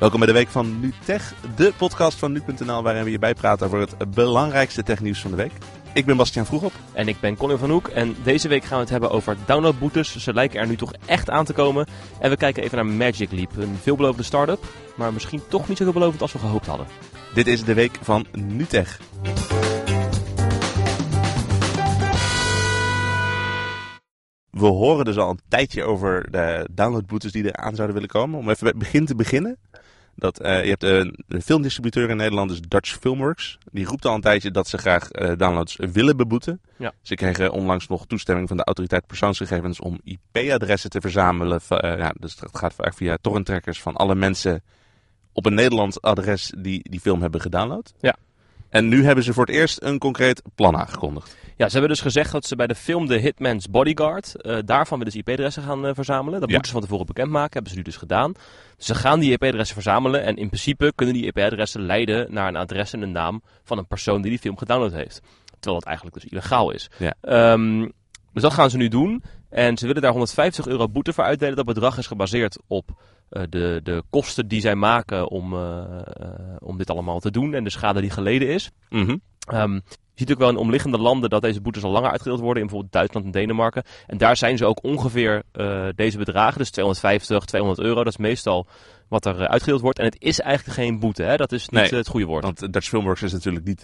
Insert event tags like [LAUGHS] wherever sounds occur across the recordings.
Welkom bij de week van NuTech, de podcast van nu.nl waarin we je bijpraten over het belangrijkste technieuws van de week. Ik ben Bastiaan Vroegop. En ik ben Colin van Hoek. En deze week gaan we het hebben over downloadboetes. Ze lijken er nu toch echt aan te komen. En we kijken even naar Magic Leap, een veelbelovende start-up. Maar misschien toch niet zo veelbelovend als we gehoopt hadden. Dit is de week van NuTech. We horen dus al een tijdje over de downloadboetes die er aan zouden willen komen. Om even bij het begin te beginnen. Dat, uh, je hebt een, een filmdistributeur in Nederland, dus Dutch Filmworks. Die roept al een tijdje dat ze graag uh, downloads willen beboeten. Ja. Ze kregen onlangs nog toestemming van de autoriteit persoonsgegevens om IP-adressen te verzamelen. Ja, dus het gaat vaak via torrenttrekkers van alle mensen op een Nederlands adres die die film hebben gedownload. Ja. En nu hebben ze voor het eerst een concreet plan aangekondigd. Ja, ze hebben dus gezegd dat ze bij de film The Hitman's Bodyguard uh, daarvan weer dus IP-adressen gaan uh, verzamelen. Dat Ja. moeten ze van tevoren bekendmaken, hebben ze nu dus gedaan. Dus ze gaan die IP-adressen verzamelen en in principe kunnen die IP-adressen leiden naar een adres en een naam van een persoon die die film gedownload heeft. Terwijl dat eigenlijk dus illegaal is. Ja. Ehm, dus dat gaan ze nu doen. En ze willen daar 150 euro boete voor uitdelen. Dat bedrag is gebaseerd op uh, de, de kosten die zij maken om, om dit allemaal te doen en de schade die geleden is. Mm -hmm. Um, je ziet ook wel in omliggende landen dat deze boetes al langer uitgedeeld worden, in bijvoorbeeld Duitsland en Denemarken. En daar zijn ze ook ongeveer deze bedragen, dus 250, 200 euro. Dat is meestal wat er uitgedeeld wordt. En het is eigenlijk geen boete, hè? dat is niet nee, het goede woord. Want Dutch Filmworks is natuurlijk niet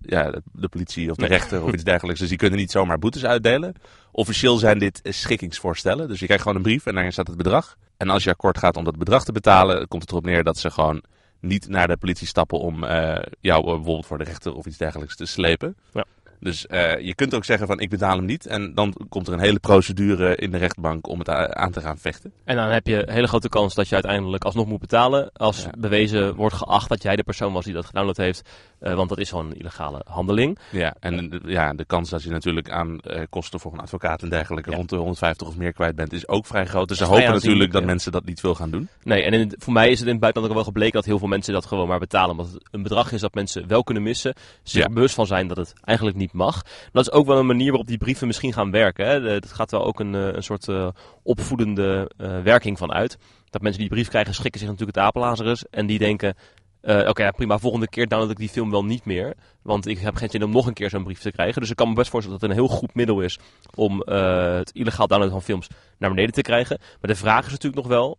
ja, de politie of de nee. rechter of iets dergelijks. Dus die kunnen niet zomaar boetes uitdelen. Officieel zijn dit schikkingsvoorstellen. Dus je krijgt gewoon een brief en daarin staat het bedrag. En als je akkoord gaat om dat bedrag te betalen, komt het erop neer dat ze gewoon niet naar de politie stappen om uh, jou bijvoorbeeld voor de rechter of iets dergelijks te slepen. Ja. Dus uh, je kunt ook zeggen van ik betaal hem niet. En dan komt er een hele procedure in de rechtbank om het aan te gaan vechten. En dan heb je een hele grote kans dat je uiteindelijk alsnog moet betalen. Als Ja. bewezen wordt geacht dat jij de persoon was die dat gedownload heeft. Uh, want dat is gewoon een illegale handeling. Ja, en de, ja, de kans dat je natuurlijk aan uh, kosten voor een advocaat en dergelijke Ja. rond de 150 of meer kwijt bent is ook vrij groot. Dus ze hopen natuurlijk dat ja. mensen dat niet veel gaan doen. Nee, en in voor mij is het in het buitenland ook wel gebleken dat heel veel mensen dat gewoon maar betalen. Omdat het een bedrag is dat mensen wel kunnen missen. Zich Ja. bewust van zijn dat het eigenlijk niet mag. Dat is ook wel een manier waarop die brieven misschien gaan werken. Hè. Het gaat wel ook een, eh, een soort eh, opvoedende eh, werking van uit. Dat mensen die brief krijgen schrikken zich natuurlijk het apenlazerus. En die denken, eh, oké prima, volgende keer download ik die film wel niet meer. Want ik heb geen zin om nog een keer zo'n brief te krijgen. Dus ik kan me best voorstellen dat het een heel goed middel is om eh, het illegaal downloaden van films naar beneden te krijgen. Maar de vraag is natuurlijk nog wel,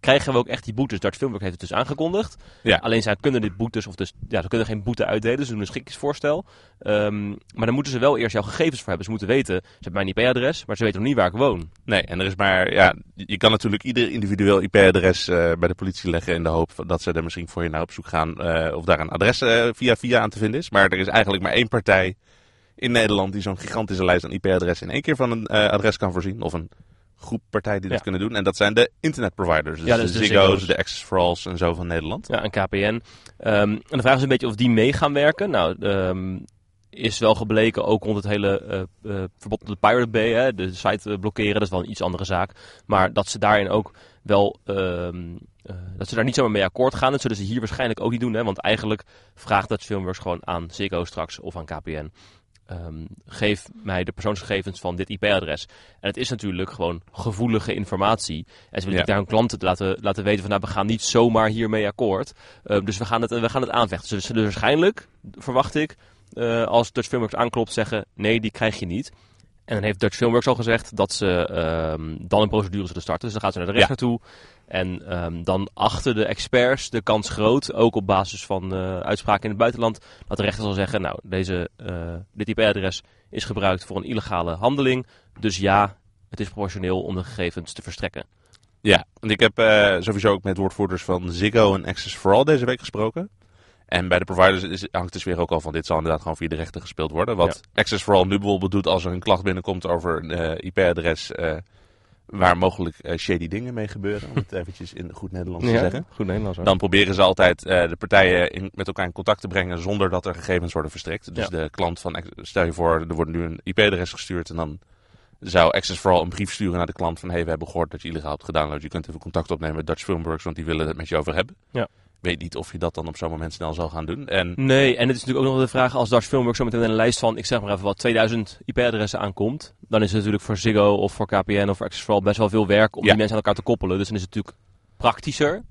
krijgen we ook echt die boetes? Dutch Filmwork heeft het dus aangekondigd. Ja. Alleen zij kunnen dit boetes, of dus, ja, ze kunnen geen boete uitdelen. Ze doen een schikkingsvoorstel. Ehm, maar dan moeten ze wel eerst jouw gegevens voor hebben. Ze moeten weten, ze hebben mijn IP-adres, maar ze weten nog niet waar ik woon. Nee, en er is maar, ja, je kan natuurlijk ieder individueel IP-adres eh, bij de politie leggen in de hoop dat ze er misschien voor je naar op zoek gaan eh, of daar een adres eh, via via aan te vinden is. Maar er is eigenlijk maar één partij in Nederland die zo'n gigantische lijst aan IP-adressen in één keer van een adres kan voorzien. Of een groep partijen die dat kunnen doen. En dat zijn de internetproviders. Dus de dus de Ziggo's, Ziggo's. de Access for Alls en zo van Nederland. Ja, een KPN. Ehm, en de vraag is een beetje of die mee gaan werken. Nou, ehm, is wel gebleken ook rond het hele eh, eh, verbod op de Pirate Bay, hè, de site eh, blokkeren, dat is wel een iets andere zaak. Maar dat ze daarin ook wel, ehm, eh, dat ze daar niet zomaar mee akkoord gaan. Dat zullen ze hier waarschijnlijk ook niet doen, hè, want eigenlijk vraagt dat Filmworks gewoon aan Ziggo straks of aan KPN. Ehm, geef mij de persoonsgegevens van dit IP-adres. En het is natuurlijk gewoon gevoelige informatie. En ze willen Ja. daar hun klanten laten, laten weten van nou, we gaan niet zomaar hiermee akkoord. Ehm, dus we gaan, het, we gaan het aanvechten. Dus waarschijnlijk, verwacht ik, eh, als Dutch Filmworks aanklopt zeggen nee, die krijg je niet. En dan heeft Dutch Filmworks al gezegd dat ze ehm, dan een procedure zullen starten. Dus dan gaan ze naar de Ja. rechter toe. En ehm, dan achten de experts de kans groot, ook op basis van eh, uitspraken in het buitenland, dat de rechter zal zeggen, nou, deze, eh, dit IP-adres is gebruikt voor een illegale handeling. Dus ja, het is proportioneel om de gegevens te verstrekken. Ja, want ik heb eh, sowieso ook met woordvoerders van Ziggo en Access for All deze week gesproken. En bij de providers is, hangt de sfeer ook al van dit zal inderdaad gewoon via de rechter gespeeld worden. Wat Access for All nu bijvoorbeeld doet als er een klacht binnenkomt over een eh, IP-adres eh, waar mogelijk eh, shady dingen mee gebeuren, om het [LAUGHS] eventjes in goed Nederlands te zeggen. goed Nederlands. Dan proberen ze altijd de partijen in, met elkaar in contact te brengen zonder dat er gegevens worden verstrekt. Dus Ja. de klant van, stel je voor, er wordt nu een IP-adres gestuurd en dan zou Access for All een brief sturen naar de klant van hey, we hebben gehoord dat je illegaal hebt gedownload. Je kunt even contact opnemen met Dutch Filmworks, want die willen het met je over hebben. Ja. Weet niet of je dat dan op zo'n moment snel zal gaan doen. En Nee, en het is natuurlijk ook nog de vraag als Dutch Filmworks zo meteen een lijst van, ik zeg maar even wat, 2000 IP-adressen aankomt. Dan is het natuurlijk voor Ziggo of voor KPN of voor Access for All best wel veel werk om Ja. die mensen aan elkaar te koppelen. Dus dan is het natuurlijk praktischer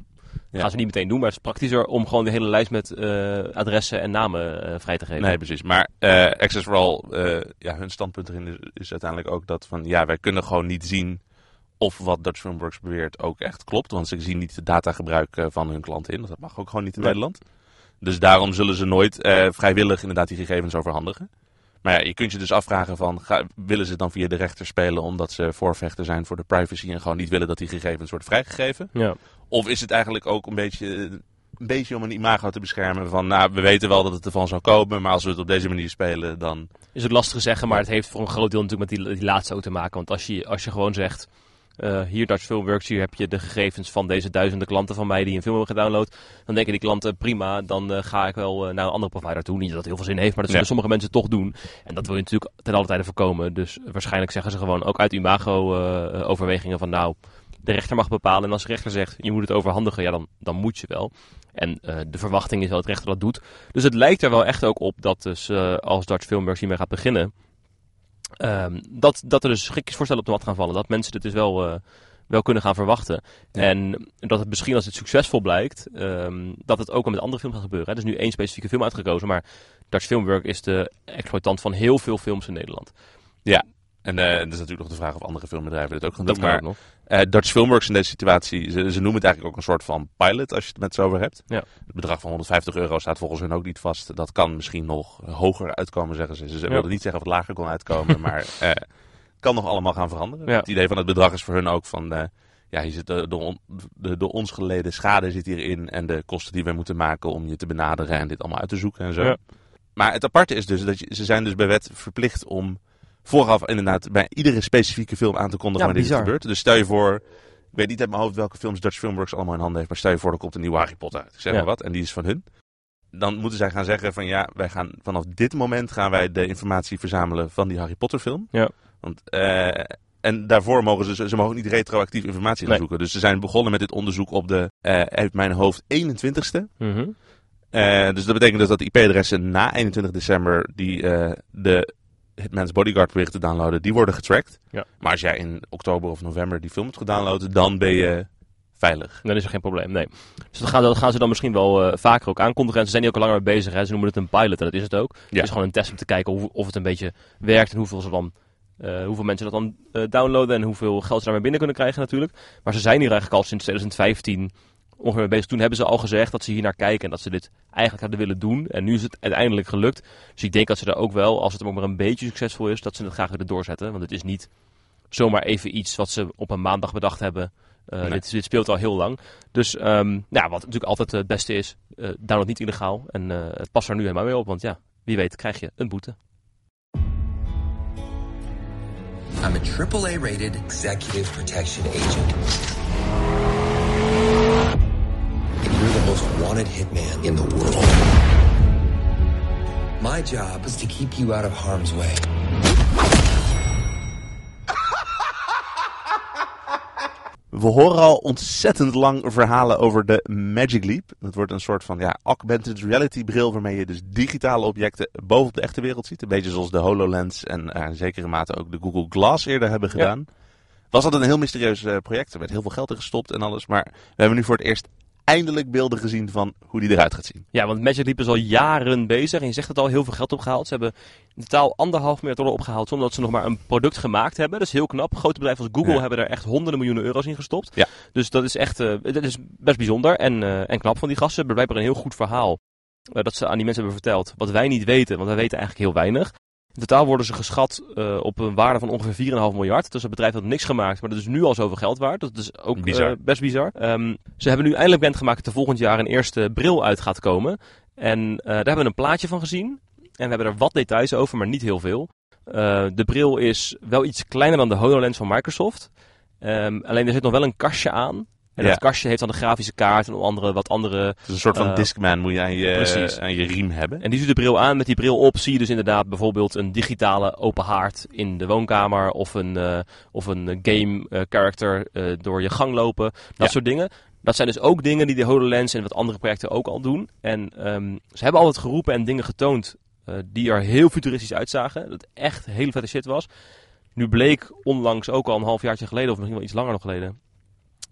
gaan ze niet meteen doen, maar het is praktischer om gewoon de hele lijst met uh, adressen en namen uh, vrij te geven. Nee, precies. Maar uh, Access for All, ja, hun standpunt erin is, is, uiteindelijk ook dat van, ja, wij kunnen gewoon niet zien of wat Dutch beweert ook echt klopt. Want ze zien niet de datagebruik van hun klanten in. Dat mag ook gewoon niet in nee. Nederland. Dus daarom zullen ze nooit vrijwillig inderdaad die gegevens overhandigen. Maar ja, je kunt je dus afvragen van, ga, willen ze dan via de rechter spelen omdat ze voorvechter zijn voor de privacy en gewoon niet willen dat die gegevens worden vrijgegeven? Ja. Of is het eigenlijk ook een beetje, een beetje om een imago te beschermen van, nou, we weten wel dat het ervan zou komen, maar als we het op deze manier spelen, dan... Is het lastig te zeggen, maar het heeft voor een groot deel natuurlijk met die, die laatste ook te maken. Want als je, als je gewoon zegt, uh, hier Dutch Filmworks, hier heb je de gegevens van deze duizenden klanten van mij die een film hebben gedownload. Dan denken die klanten, prima, dan uh, ga ik wel uh, naar een andere provider toe. Niet dat het heel veel zin heeft, maar dat zullen sommige mensen toch doen. En dat wil je natuurlijk ten alle tijde voorkomen. Dus waarschijnlijk zeggen ze gewoon ook uit imago overwegingen van nou, de rechter mag bepalen. En als de rechter zegt, je moet het overhandigen, ja dan, dan moet je wel. En de verwachting is dat het rechter dat doet. Dus het lijkt er wel echt ook op dat dus als Dutch Filmworks hiermee gaat beginnen Um, dat, dat er dus voorstellen op de mat gaan vallen. Dat mensen dit dus wel, uh, wel kunnen gaan verwachten. Ja. En dat het misschien als het succesvol blijkt, um, dat het ook al met andere films gaat gebeuren. Er is nu één specifieke film uitgekozen, maar Dutch Filmwork is de exploitant van heel veel films in Nederland. Ja, en uh, er is natuurlijk nog de vraag of andere filmbedrijven dit ook gaan doen. Maar uh, Dutch Filmworks in deze situatie, ze, ze, noemen het eigenlijk ook een soort van pilot als je het met zo over hebt. Ja. Het bedrag van 150 euro staat volgens hun ook niet vast. Dat kan misschien nog hoger uitkomen, zeggen ze. Ze ja. wilden niet zeggen of het lager kon uitkomen, maar uh, [LAUGHS] kan nog allemaal gaan veranderen. Ja. Het idee van het bedrag is voor hun ook van, ja, hier zit de, de, de, de ons geleden schade zit hierin en de kosten die wij moeten maken om je te benaderen en dit allemaal uit te zoeken en zo. Ja. Maar het aparte is dus dat je, ze zijn dus bij wet verplicht om vooraf inderdaad bij iedere specifieke film aan te kondigen ja, wanneer dit gebeurt. Dus stel je voor, ik weet niet uit mijn hoofd welke films Dutch Filmworks allemaal in handen heeft, maar stel je voor er komt een nieuwe Harry Potter uit, zeg Ja. maar wat, en die is van hun. Dan moeten zij gaan zeggen van ja, wij gaan vanaf dit moment gaan wij de informatie verzamelen van die Harry Potter film. Ja. Want, eh, en daarvoor mogen ze, ze mogen niet retroactief informatie gaan Nee. zoeken. Dus ze zijn begonnen met dit onderzoek op de, eh, uit mijn hoofd, 21ste. Mhm. Eh, dus dat betekent dus dat de IP-adressen na 21 december die de Hitman's Bodyguard proberen te downloaden, die worden getracked. Ja. Maar als jij in oktober of november die film hebt gedownload, dan ben je veilig. Dan is er geen probleem, nee. Dus dat gaan, dat gaan ze dan misschien wel eh, vaker ook aankondigen. En ze zijn hier ook al langer mee bezig. Hè. Ze noemen het een pilot en dat is het ook. Het is gewoon een test om te kijken of, of het een beetje werkt en hoeveel, ze dan, eh, hoeveel mensen dat dan eh, downloaden en hoeveel geld ze daarmee binnen kunnen krijgen natuurlijk. Maar ze zijn hier eigenlijk al sinds 2015 ongeveer mee bezig. Toen hebben ze al gezegd dat ze hier naar kijken en dat ze dit eigenlijk hadden willen doen. En nu is het uiteindelijk gelukt. Dus ik denk dat ze daar ook wel, als het ook maar een beetje succesvol is, dat ze het graag willen doorzetten. Want het is niet zomaar even iets wat ze op een maandag bedacht hebben. Uh, Nee. dit, dit speelt al heel lang. Dus um, nou, wat natuurlijk altijd het beste is, uh, download niet illegaal. En uh, het past er nu helemaal mee op, want ja, wie weet krijg je een boete. I'm a AAA-rated executive protection agent. Most wanted hitman in the world. My job is to keep you out of harm's way. We horen al ontzettend lang verhalen over de Magic Leap. Dat wordt een soort van ja, augmented reality bril waarmee je dus digitale objecten bovenop de echte wereld ziet. Een beetje zoals de HoloLens en uh, in zekere mate ook de Google Glass eerder hebben gedaan. Ja. Was dat een heel mysterieus uh, project. Er werd heel veel geld in gestopt en alles. Maar we hebben nu voor het eerst eindelijk beelden gezien van hoe die eruit gaat zien. Ja, want Magic Leap is al jaren bezig. En je zegt het al, heel veel geld opgehaald. Ze hebben in totaal anderhalf miljard dollar opgehaald. Zonder dat ze nog maar een product gemaakt hebben. Dat is heel knap. Grote bedrijven als Google ja. hebben er echt honderden miljoenen euro's in gestopt. Ja. Dus dat is echt uh, dat is best bijzonder en, uh, en knap van die gasten. Ze hebben blijkbaar een heel goed verhaal. Uh, dat ze aan die mensen hebben verteld. Wat wij niet weten, want wij weten eigenlijk heel weinig. In totaal worden ze geschat uh, op een waarde van ongeveer 4,5 miljard. Dus het bedrijf had niks gemaakt, maar dat is nu al zoveel geld waard. Dat is ook bizar. Uh, best bizar. Um, ze hebben nu eindelijk bekendgemaakt dat er volgend jaar een eerste bril uit gaat komen. En uh, daar hebben we een plaatje van gezien. En we hebben er wat details over, maar niet heel veel. de bril is wel iets kleiner dan de HoloLens van Microsoft. Um, alleen er zit nog wel een kastje aan. En Ja. dat kastje heeft dan de grafische kaart en andere wat andere een soort van Uh, Discman moet je aan je, precies. aan je riem hebben. En die doet de bril aan. Met die bril op zie je dus inderdaad bijvoorbeeld een digitale open haard in de woonkamer. Of een, uh, of een game uh, character door je gang lopen. Dat Ja. soort dingen. Dat zijn dus ook dingen die de HoloLens en wat andere projecten ook al doen. En um, ze hebben altijd geroepen en dingen getoond die er heel futuristisch uitzagen. Dat echt hele vette shit was. Nu bleek onlangs ook al een halfjaartje geleden, of misschien wel iets langer nog geleden,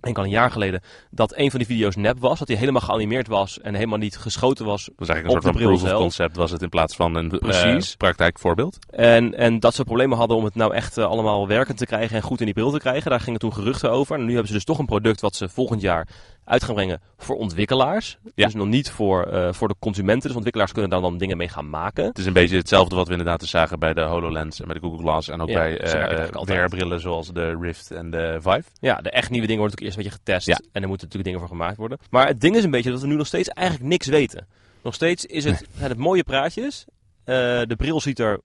denk al een jaar geleden, dat een van die video's nep was. Dat hij helemaal geanimeerd was en helemaal niet geschoten was. Dat was eigenlijk een soort van proof of concept was het in plaats van een eh, Precies. praktijkvoorbeeld. En, en dat ze problemen hadden om het nou echt eh, allemaal werkend te krijgen en goed in die bril te krijgen. Daar gingen toen geruchten over. En nu hebben ze dus toch een product wat ze volgend jaar uit gaan brengen voor ontwikkelaars. Ja. Dus nog niet voor, eh, voor de consumenten. Dus ontwikkelaars kunnen daar dan dingen mee gaan maken. Het is een beetje hetzelfde wat we inderdaad dus zagen bij de HoloLens en bij de Google Glass. En ook Ja, bij werken eh. VR-brillen zoals de Rift en de Vive. Ja, de echt nieuwe dingen worden ook eerst een beetje getest. Ja. En er moeten natuurlijk dingen voor gemaakt worden. Maar het ding is een beetje dat we nu nog steeds eigenlijk niks weten. Nog steeds is het, zijn het mooie praatjes. Eh, de bril ziet er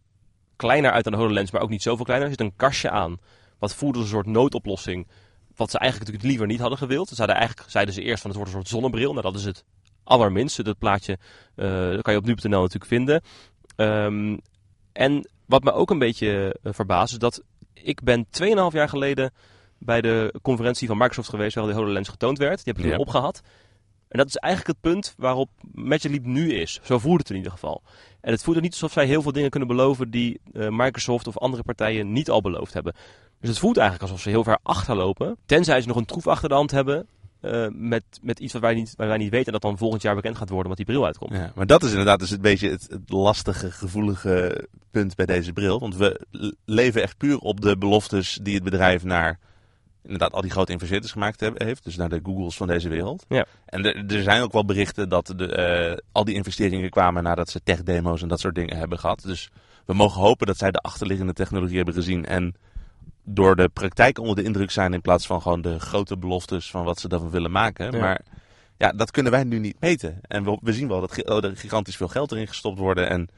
kleiner uit dan de HoloLens, maar ook niet zoveel kleiner. Er zit een kastje aan, wat voelt als een soort noodoplossing. Wat ze eigenlijk natuurlijk liever niet hadden gewild. Ze zeiden eigenlijk, zeiden ze eerst van het wordt een soort zonnebril. Nou, dat is het allerminste. Dat plaatje eh, dat kan je op nu.nl natuurlijk vinden. Ehm, en wat me ook een beetje eh, verbaast is dat ik ben 2,5 jaar geleden bij de conferentie van Microsoft geweest waar de HoloLens getoond werd. Die heb ik toen Ja. opgehad. En dat is eigenlijk het punt waarop Magic Leap nu is. Zo voelt het in ieder geval. En het voelt er niet alsof zij heel veel dingen kunnen beloven die eh, Microsoft of andere partijen niet al beloofd hebben. Dus het voelt eigenlijk alsof ze heel ver achterlopen. Tenzij ze nog een troef achter de hand hebben eh, met, met iets wat wij, niet, wat wij niet weten. En dat dan volgend jaar bekend gaat worden omdat die bril uitkomt. Ja, maar dat is inderdaad dus een beetje het, het lastige, gevoelige punt bij deze bril. Want we leven echt puur op de beloftes die het bedrijf naar inderdaad al die grote investeerders gemaakt hebben, heeft. Dus naar de Googles van deze wereld. Ja. En er, er zijn ook wel berichten dat de, eh, al die investeringen kwamen nadat ze tech-demo's en dat soort dingen hebben gehad. Dus we mogen hopen dat zij de achterliggende technologie hebben gezien en door de praktijk onder de indruk zijn in plaats van gewoon de grote beloftes van wat ze daarvan willen maken. Ja. Maar ja, dat kunnen wij nu niet meten. En we, we zien wel dat oh, er gigantisch veel geld erin gestopt worden. En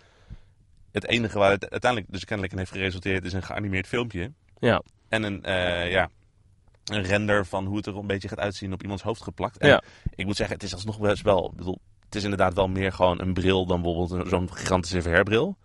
het enige waar het uiteindelijk dus kennelijk in heeft geresulteerd is een geanimeerd filmpje. Ja. En een, eh, ja, een render van hoe het er een beetje gaat uitzien op iemands hoofd geplakt. En Ja. ik moet zeggen, het is alsnog best wel... ik bedoel, het is inderdaad wel meer gewoon een bril dan bijvoorbeeld zo'n gigantische VR-bril.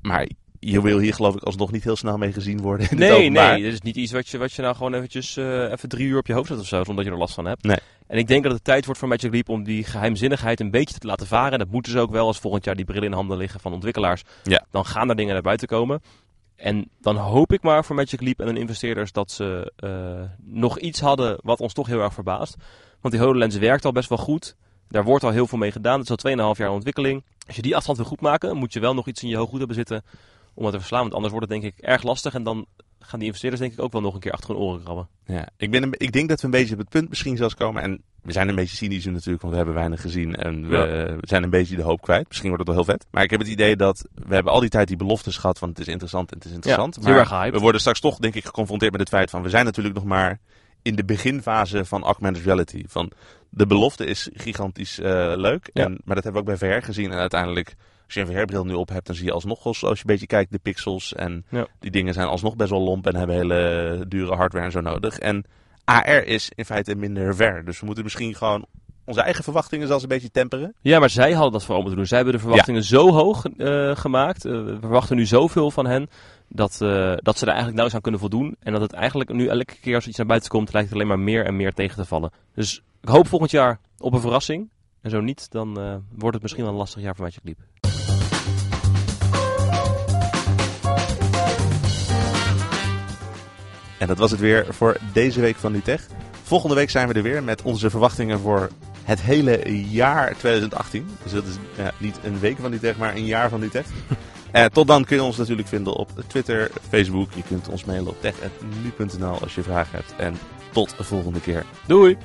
Maar je wil hier geloof ik alsnog niet heel snel mee gezien worden in het Nee, [LAUGHS] nee, dit is niet iets wat je, wat je nou gewoon eventjes eh, even drie uur op je hoofd zet of zo, zonder dat je er last van hebt. Nee. En ik denk dat het tijd wordt voor Magic Leap om die geheimzinnigheid een beetje te laten varen. En dat moeten ze ook wel als volgend jaar die brillen in handen liggen van ontwikkelaars. Ja. Dan gaan er dingen naar buiten komen. En dan hoop ik maar voor Magic Leap en hun investeerders dat ze eh, nog iets hadden wat ons toch heel erg verbaast. Want die HoloLens werkt al best wel goed. Daar wordt al heel veel mee gedaan. Het is al 2,5 jaar in ontwikkeling. Als je die afstand wil goed maken, moet je wel nog iets in je hooggoed hebben zitten om dat te verslaan. Want anders wordt het denk ik erg lastig. En dan gaan die investeerders denk ik ook wel nog een keer achter hun oren krabben. Ja, ik, ben een, ik denk dat we een beetje op het punt misschien zelfs komen. En we zijn een beetje cynisch natuurlijk, want we hebben weinig gezien. En we, Ja. zijn een beetje de hoop kwijt. Misschien wordt het wel heel vet. Maar ik heb het idee dat we hebben al die tijd die beloftes gehad van het is interessant en het is interessant. is heel maar erg we worden straks toch denk ik geconfronteerd met het feit van we zijn natuurlijk nog maar in de beginfase van augmented reality. Van de belofte is gigantisch eh, leuk. Ja. En, maar dat hebben we ook bij VR gezien. En uiteindelijk, als je een VR-bril nu op hebt, dan zie je alsnog, als je een beetje kijkt, de pixels. En Ja. die dingen zijn alsnog best wel lomp en hebben hele dure hardware en zo nodig. En AR is in feite minder ver. Dus we moeten misschien gewoon onze eigen verwachtingen zelfs een beetje temperen. Ja, maar zij hadden dat vooral moeten doen. Zij hebben de verwachtingen zo hoog eh, gemaakt. Eh, we verwachten nu zoveel van hen. Dat, eh, dat ze er eigenlijk nauwelijks aan kunnen voldoen. En dat het eigenlijk nu elke keer als iets naar buiten komt, lijkt het alleen maar meer en meer tegen te vallen. Dus ik hoop volgend jaar op een verrassing. En zo niet, dan wordt het misschien wel een lastig jaar voor Magic Leap. En dat was het weer voor deze week van Nutech. Volgende week zijn we er weer met onze verwachtingen voor het hele jaar 2018. Dus dat is ja, niet een week van Nutech, maar een jaar van Nutech. [LAUGHS] Eh, tot dan kun je ons natuurlijk vinden op Twitter, Facebook. Je kunt ons mailen op tech.nu.nl als je vragen hebt. En tot de volgende keer. Doei!